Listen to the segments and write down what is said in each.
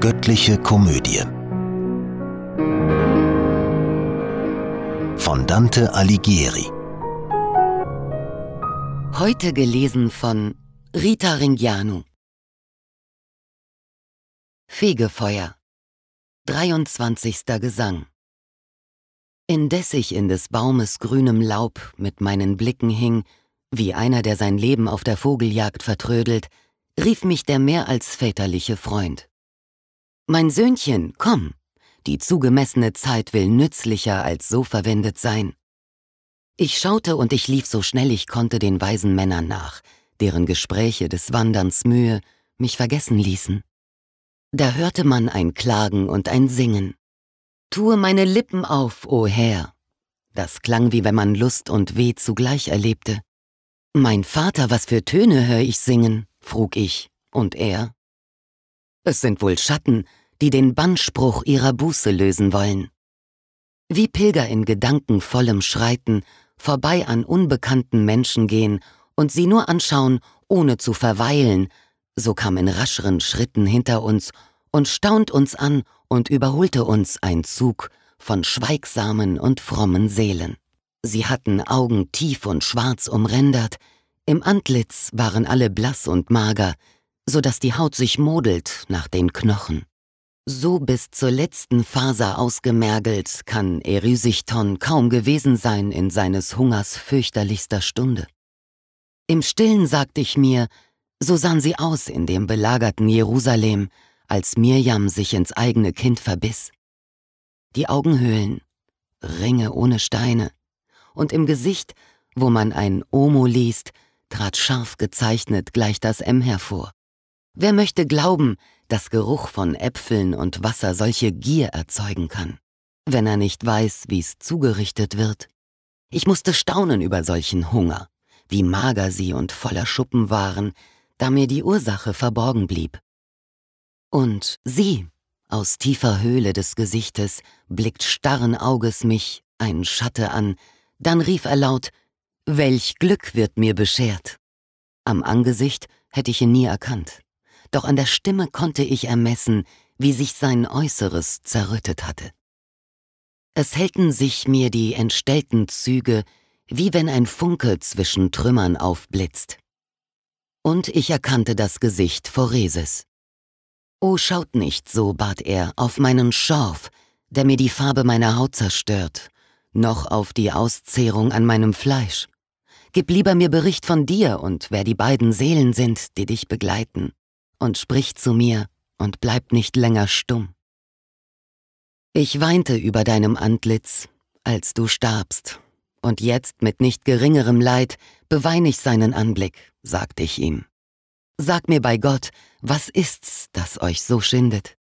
Göttliche Komödie von Dante Alighieri. Heute gelesen von Rita Ringiano. Fegefeuer. 23. Gesang. Indes ich in des Baumes grünem Laub mit meinen Blicken hing, wie einer, der sein Leben auf der Vogeljagd vertrödelt, rief mich der mehr als väterliche Freund. Mein Söhnchen, komm, die zugemessene Zeit will nützlicher als so verwendet sein. Ich schaute und ich lief so schnell ich konnte den weisen Männern nach, deren Gespräche des Wanderns Mühe mich vergessen ließen. Da hörte man ein Klagen und ein Singen. Tue meine Lippen auf, o Herr. Das klang wie wenn man Lust und Weh zugleich erlebte. Mein Vater, was für Töne hör ich singen? frug ich, und er? Es sind wohl Schatten, die den Bannspruch ihrer Buße lösen wollen. Wie Pilger in gedankenvollem Schreiten vorbei an unbekannten Menschen gehen und sie nur anschauen, ohne zu verweilen, so kam in rascheren Schritten hinter uns und staunt uns an und überholte uns ein Zug von schweigsamen und frommen Seelen. Sie hatten Augen tief und schwarz umrändert, im Antlitz waren alle blass und mager, so dass die Haut sich modelt nach den Knochen. So bis zur letzten Faser ausgemergelt kann Erysichthon kaum gewesen sein in seines Hungers fürchterlichster Stunde. Im Stillen sagte ich mir, so sahen sie aus in dem belagerten Jerusalem, als Mirjam sich ins eigene Kind verbiss. Die Augenhöhlen, Ringe ohne Steine, und im Gesicht, wo man ein Omo liest, trat scharf gezeichnet gleich das M hervor. Wer möchte glauben, dass Geruch von Äpfeln und Wasser solche Gier erzeugen kann, wenn er nicht weiß, wie's zugerichtet wird? Ich musste staunen über solchen Hunger, wie mager sie und voller Schuppen waren, da mir die Ursache verborgen blieb. Und sie, aus tiefer Höhle des Gesichtes, blickt starren Auges mich, ein Schatte an, dann rief er laut, Welch Glück wird mir beschert! Am Angesicht hätte ich ihn nie erkannt, doch an der Stimme konnte ich ermessen, wie sich sein Äußeres zerrüttet hatte. Es hellten sich mir die entstellten Züge, wie wenn ein Funke zwischen Trümmern aufblitzt. Und ich erkannte das Gesicht Phoreses. Oh, schaut nicht so, bat er, auf meinen Schorf, der mir die Farbe meiner Haut zerstört, noch auf die Auszehrung an meinem Fleisch. Gib lieber mir Bericht von dir und wer die beiden Seelen sind, die dich begleiten, und sprich zu mir und bleib nicht länger stumm. Ich weinte über deinem Antlitz, als du starbst, und jetzt mit nicht geringerem Leid bewein ich seinen Anblick, sagte ich ihm. Sag mir bei Gott, was ist's, das euch so schindet?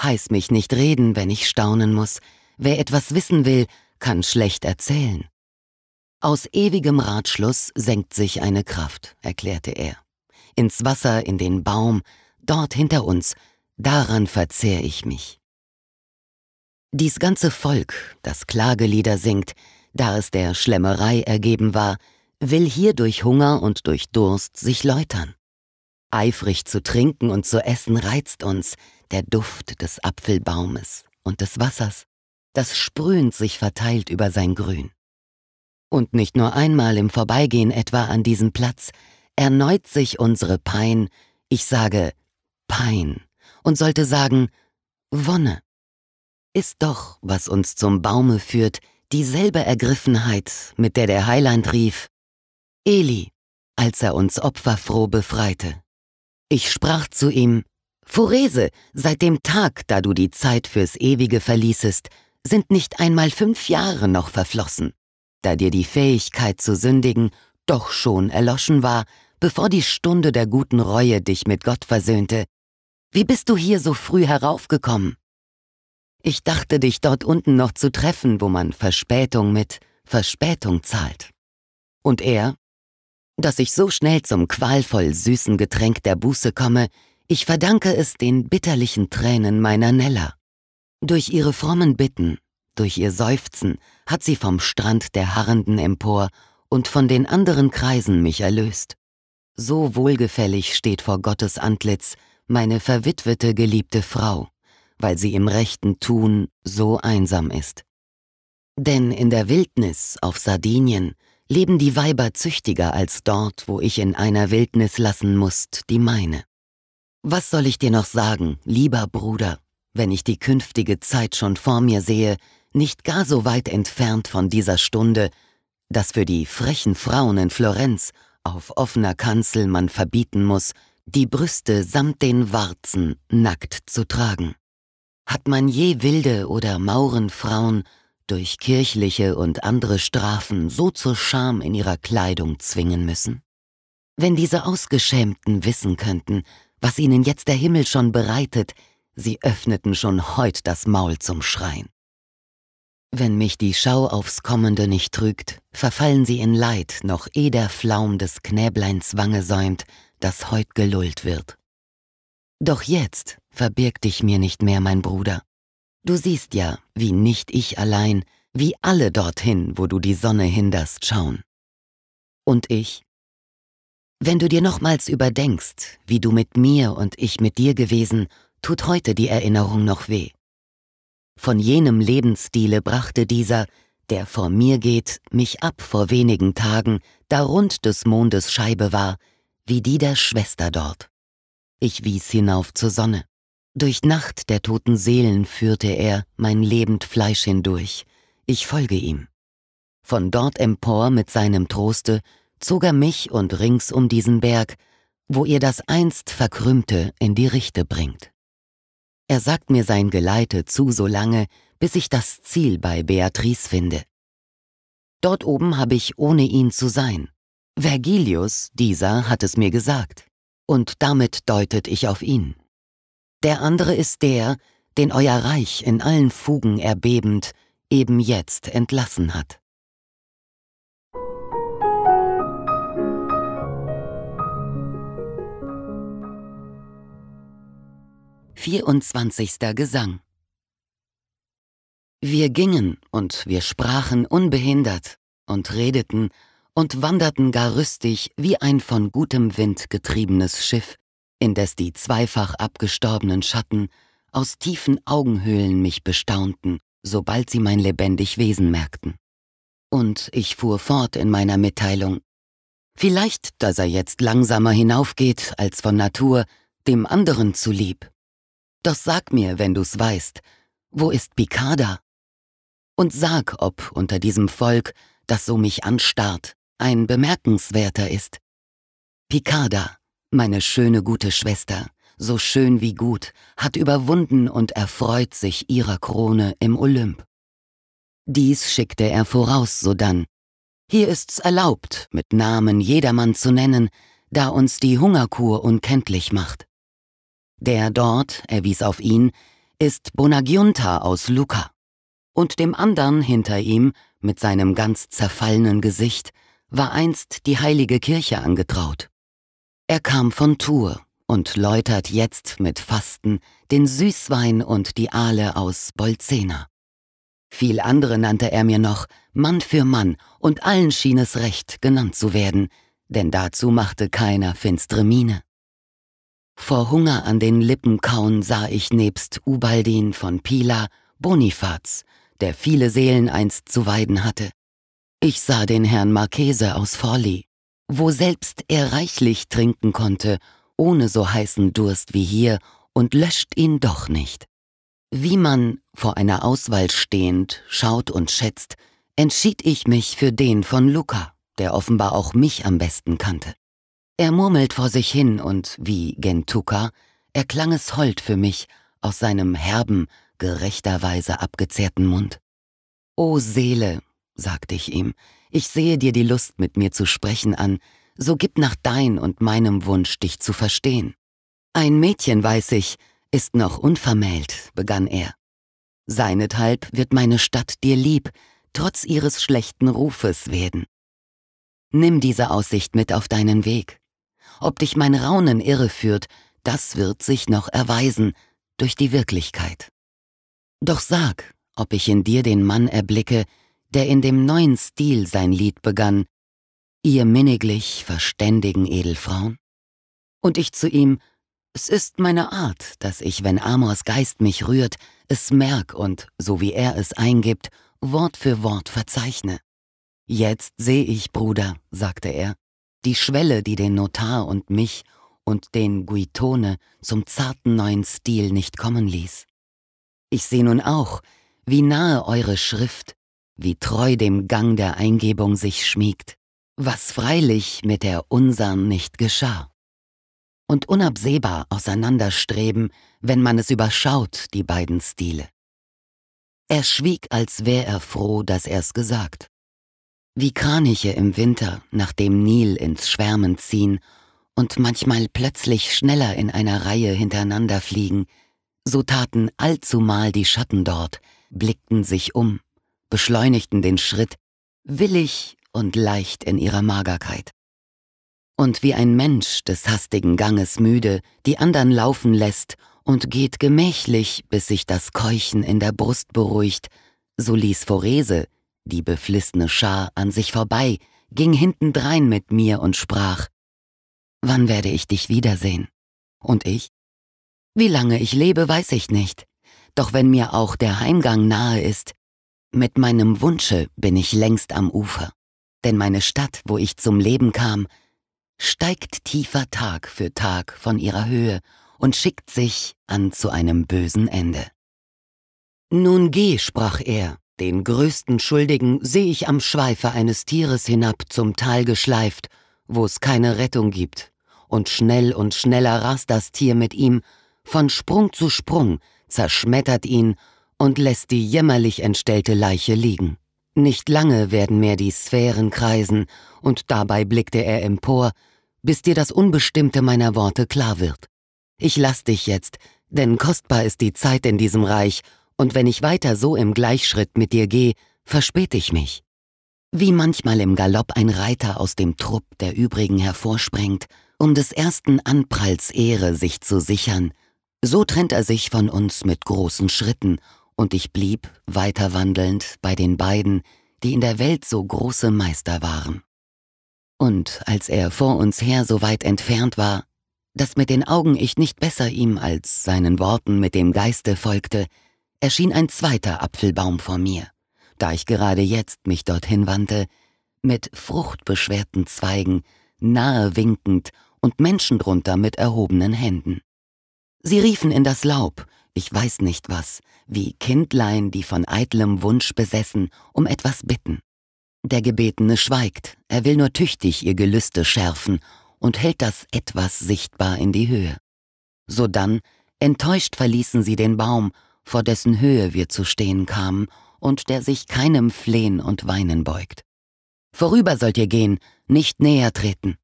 Heiß mich nicht reden, wenn ich staunen muss. Wer etwas wissen will, kann schlecht erzählen. Aus ewigem Ratschluss senkt sich eine Kraft, erklärte er. Ins Wasser, in den Baum, dort hinter uns, daran verzehr ich mich. Dies ganze Volk, das Klagelieder singt, da es der Schlemmerei ergeben war, will hier durch Hunger und durch Durst sich läutern. Eifrig zu trinken und zu essen reizt uns der Duft des Apfelbaumes und des Wassers, das sprühend sich verteilt über sein Grün. Und nicht nur einmal im Vorbeigehen etwa an diesem Platz erneut sich unsere Pein, ich sage Pein, und sollte sagen Wonne. Ist doch, was uns zum Baume führt, dieselbe Ergriffenheit, mit der der Heiland rief, Eli, als er uns opferfroh befreite. Ich sprach zu ihm, Phorese, seit dem Tag, da du die Zeit fürs Ewige verließest, sind nicht einmal fünf Jahre noch verflossen da dir die Fähigkeit zu sündigen doch schon erloschen war, bevor die Stunde der guten Reue dich mit Gott versöhnte. Wie bist du hier so früh heraufgekommen? Ich dachte dich dort unten noch zu treffen, wo man Verspätung mit Verspätung zahlt. Und er? Dass ich so schnell zum qualvoll süßen Getränk der Buße komme, ich verdanke es den bitterlichen Tränen meiner Nella. Durch ihre frommen Bitten durch ihr Seufzen hat sie vom Strand der Harrenden empor und von den anderen Kreisen mich erlöst. So wohlgefällig steht vor Gottes Antlitz meine verwitwete geliebte Frau, weil sie im rechten Tun so einsam ist. Denn in der Wildnis auf Sardinien leben die Weiber züchtiger als dort, wo ich in einer Wildnis lassen musst, die meine. Was soll ich dir noch sagen, lieber Bruder, wenn ich die künftige Zeit schon vor mir sehe, nicht gar so weit entfernt von dieser Stunde, dass für die frechen Frauen in Florenz auf offener Kanzel man verbieten muss, die Brüste samt den Warzen nackt zu tragen. Hat man je wilde oder Maurenfrauen durch kirchliche und andere Strafen so zur Scham in ihrer Kleidung zwingen müssen? Wenn diese Ausgeschämten wissen könnten, was ihnen jetzt der Himmel schon bereitet, sie öffneten schon heut das Maul zum Schreien. Wenn mich die Schau aufs Kommende nicht trügt, verfallen sie in Leid, noch eh der Flaum des Knäbleins Wange säumt, das heut gelullt wird. Doch jetzt verbirg dich mir nicht mehr, mein Bruder. Du siehst ja, wie nicht ich allein, wie alle dorthin, wo du die Sonne hinderst, schauen. Und ich? Wenn du dir nochmals überdenkst, wie du mit mir und ich mit dir gewesen, tut heute die Erinnerung noch weh. Von jenem Lebensstile brachte dieser, der vor mir geht, mich ab vor wenigen Tagen, da rund des Mondes Scheibe war, wie die der Schwester dort. Ich wies hinauf zur Sonne. Durch Nacht der toten Seelen führte er mein lebend Fleisch hindurch. Ich folge ihm. Von dort empor mit seinem Troste zog er mich und rings um diesen Berg, wo ihr das einst Verkrümmte in die Richte bringt. Er sagt mir sein Geleite zu so lange, bis ich das Ziel bei Beatrice finde. Dort oben habe ich ohne ihn zu sein. Vergilius, dieser, hat es mir gesagt, und damit deutet ich auf ihn. Der andere ist der, den euer Reich in allen Fugen erbebend eben jetzt entlassen hat. 24. Gesang Wir gingen und wir sprachen unbehindert und redeten und wanderten gar rüstig wie ein von gutem Wind getriebenes Schiff, indes die zweifach abgestorbenen Schatten aus tiefen Augenhöhlen mich bestaunten, sobald sie mein lebendig Wesen merkten. Und ich fuhr fort in meiner Mitteilung. Vielleicht, dass er jetzt langsamer hinaufgeht als von Natur, dem anderen zulieb. Doch sag mir, wenn du's weißt, wo ist Picarda? Und sag, ob unter diesem Volk, das so mich anstarrt, ein bemerkenswerter ist. Picarda, meine schöne gute Schwester, so schön wie gut, hat überwunden und erfreut sich ihrer Krone im Olymp. Dies schickte er voraus sodann. Hier ist's erlaubt, mit Namen jedermann zu nennen, da uns die Hungerkur unkenntlich macht. Der dort, er wies auf ihn, ist Bonagiunta aus Luca. Und dem andern hinter ihm, mit seinem ganz zerfallenen Gesicht, war einst die heilige Kirche angetraut. Er kam von Tour und läutert jetzt mit Fasten den Süßwein und die Aale aus Bolzena. Viel andere nannte er mir noch, Mann für Mann, und allen schien es recht, genannt zu werden, denn dazu machte keiner finstre Miene. Vor Hunger an den Lippen kauen sah ich nebst Ubaldin von Pila Bonifaz, der viele Seelen einst zu weiden hatte. Ich sah den Herrn Marchese aus Forli, wo selbst er reichlich trinken konnte, ohne so heißen Durst wie hier, und löscht ihn doch nicht. Wie man, vor einer Auswahl stehend, schaut und schätzt, entschied ich mich für den von Luca, der offenbar auch mich am besten kannte. Er murmelt vor sich hin und, wie Gentuka, erklang es hold für mich aus seinem herben, gerechterweise abgezehrten Mund. O Seele, sagte ich ihm, ich sehe dir die Lust, mit mir zu sprechen an, so gib nach dein und meinem Wunsch, dich zu verstehen. Ein Mädchen, weiß ich, ist noch unvermählt, begann er. Seinethalb wird meine Stadt dir lieb, trotz ihres schlechten Rufes werden. Nimm diese Aussicht mit auf deinen Weg. Ob dich mein Raunen irreführt, das wird sich noch erweisen durch die Wirklichkeit. Doch sag, ob ich in dir den Mann erblicke, der in dem neuen Stil sein Lied begann, ihr minniglich verständigen Edelfrauen? Und ich zu ihm, Es ist meine Art, dass ich, wenn Amors Geist mich rührt, es merk und, so wie er es eingibt, Wort für Wort verzeichne. Jetzt seh ich, Bruder, sagte er, die Schwelle, die den Notar und mich und den Guitone zum zarten neuen Stil nicht kommen ließ. Ich seh nun auch, wie nahe eure Schrift, wie treu dem Gang der Eingebung sich schmiegt, was freilich mit der unsern nicht geschah. Und unabsehbar auseinanderstreben, wenn man es überschaut, die beiden Stile. Er schwieg, als wär er froh, dass er's gesagt. Wie Kraniche im Winter nach dem Nil ins Schwärmen ziehen und manchmal plötzlich schneller in einer Reihe hintereinander fliegen, so taten allzumal die Schatten dort, blickten sich um, beschleunigten den Schritt, willig und leicht in ihrer Magerkeit. Und wie ein Mensch des hastigen Ganges müde die andern laufen lässt und geht gemächlich, bis sich das Keuchen in der Brust beruhigt, so ließ Forese, die beflissene Schar, an sich vorbei, ging hintendrein mit mir und sprach, Wann werde ich dich wiedersehen? Und ich? Wie lange ich lebe, weiß ich nicht. Doch wenn mir auch der Heimgang nahe ist, mit meinem Wunsche bin ich längst am Ufer. Denn meine Stadt, wo ich zum Leben kam, steigt tiefer Tag für Tag von ihrer Höhe und schickt sich an zu einem bösen Ende. Nun geh, sprach er, den größten Schuldigen seh ich am Schweife eines Tieres hinab zum Tal geschleift, wo es keine Rettung gibt und schnell und schneller rast das Tier mit ihm, von Sprung zu Sprung, zerschmettert ihn und lässt die jämmerlich entstellte Leiche liegen. Nicht lange werden mehr die Sphären kreisen, und dabei blickte er empor, bis dir das Unbestimmte meiner Worte klar wird. Ich lass dich jetzt, denn kostbar ist die Zeit in diesem Reich, und wenn ich weiter so im Gleichschritt mit dir geh, verspät ich mich. Wie manchmal im Galopp ein Reiter aus dem Trupp der übrigen hervorspringt um des ersten Anpralls Ehre sich zu sichern, so trennt er sich von uns mit großen Schritten, und ich blieb, weiter wandelnd, bei den beiden, die in der Welt so große Meister waren. Und als er vor uns her so weit entfernt war, dass mit den Augen ich nicht besser ihm als seinen Worten mit dem Geiste folgte, erschien ein zweiter Apfelbaum vor mir, da ich gerade jetzt mich dorthin wandte, mit fruchtbeschwerten Zweigen, nahe winkend und Menschen drunter mit erhobenen Händen. Sie riefen in das Laub, ich weiß nicht was, wie Kindlein, die von eitlem Wunsch besessen, um etwas bitten. Der Gebetene schweigt, er will nur tüchtig ihr Gelüste schärfen und hält das etwas sichtbar in die Höhe. Sodann, enttäuscht verließen sie den Baum, vor dessen Höhe wir zu stehen kamen und der sich keinem Flehen und Weinen beugt. Vorüber sollt ihr gehen, nicht näher treten.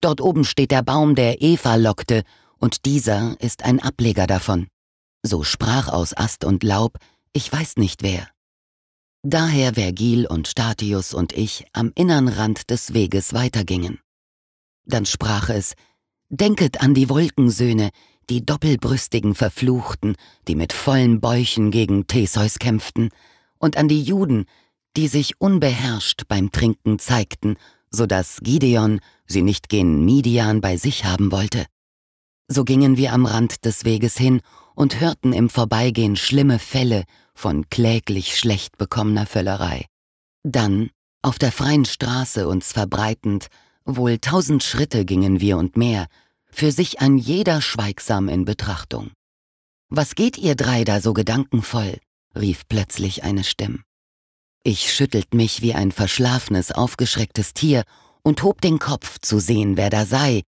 Dort oben steht der Baum, der Eva lockte, und dieser ist ein Ableger davon. So sprach aus Ast und Laub, ich weiß nicht wer. Daher Vergil und Statius und ich am innern Rand des Weges weitergingen. Dann sprach es, Denket an die Wolkensöhne, die doppelbrüstigen Verfluchten, die mit vollen Bäuchen gegen Theseus kämpften, und an die Juden, die sich unbeherrscht beim Trinken zeigten so dass Gideon sie nicht gen Midian bei sich haben wollte. So gingen wir am Rand des Weges hin und hörten im Vorbeigehen schlimme Fälle von kläglich schlecht bekommener Völlerei. Dann, auf der freien Straße uns verbreitend, wohl tausend Schritte gingen wir und mehr, für sich ein jeder schweigsam in Betrachtung. Was geht ihr drei da so gedankenvoll? rief plötzlich eine Stimme. Ich schüttelt mich wie ein verschlafenes, aufgeschrecktes Tier und hob den Kopf zu sehen, wer da sei.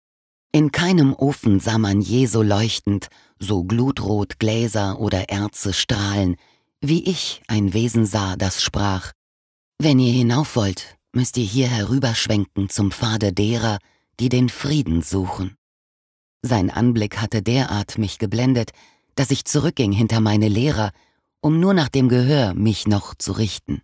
In keinem Ofen sah man je so leuchtend, so glutrot Gläser oder Erze strahlen, wie ich ein Wesen sah, das sprach, Wenn ihr hinauf wollt, müsst ihr hier herüberschwenken zum Pfade derer, die den Frieden suchen. Sein Anblick hatte derart mich geblendet, dass ich zurückging hinter meine Lehrer, um nur nach dem Gehör mich noch zu richten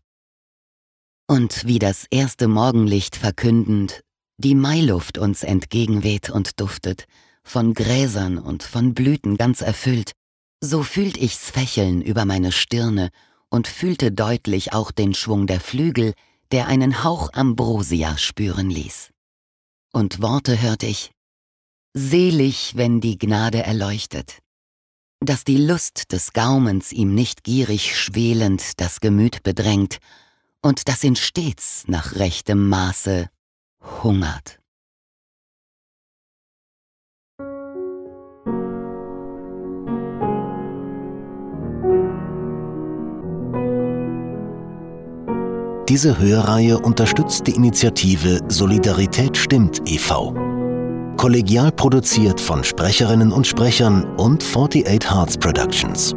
und wie das erste Morgenlicht verkündend die Mailuft uns entgegenweht und duftet, von Gräsern und von Blüten ganz erfüllt, so fühlt ich's Fächeln über meine Stirne und fühlte deutlich auch den Schwung der Flügel, der einen Hauch Ambrosia spüren ließ. Und Worte hört ich, Selig, wenn die Gnade erleuchtet, dass die Lust des Gaumens ihm nicht gierig schwelend das Gemüt bedrängt und dass ihn stets nach rechtem Maße hungert. Diese Hörreihe unterstützt die Initiative Solidarität stimmt e.V. Kollegial produziert von Sprecherinnen und Sprechern und 48 Hearts Productions.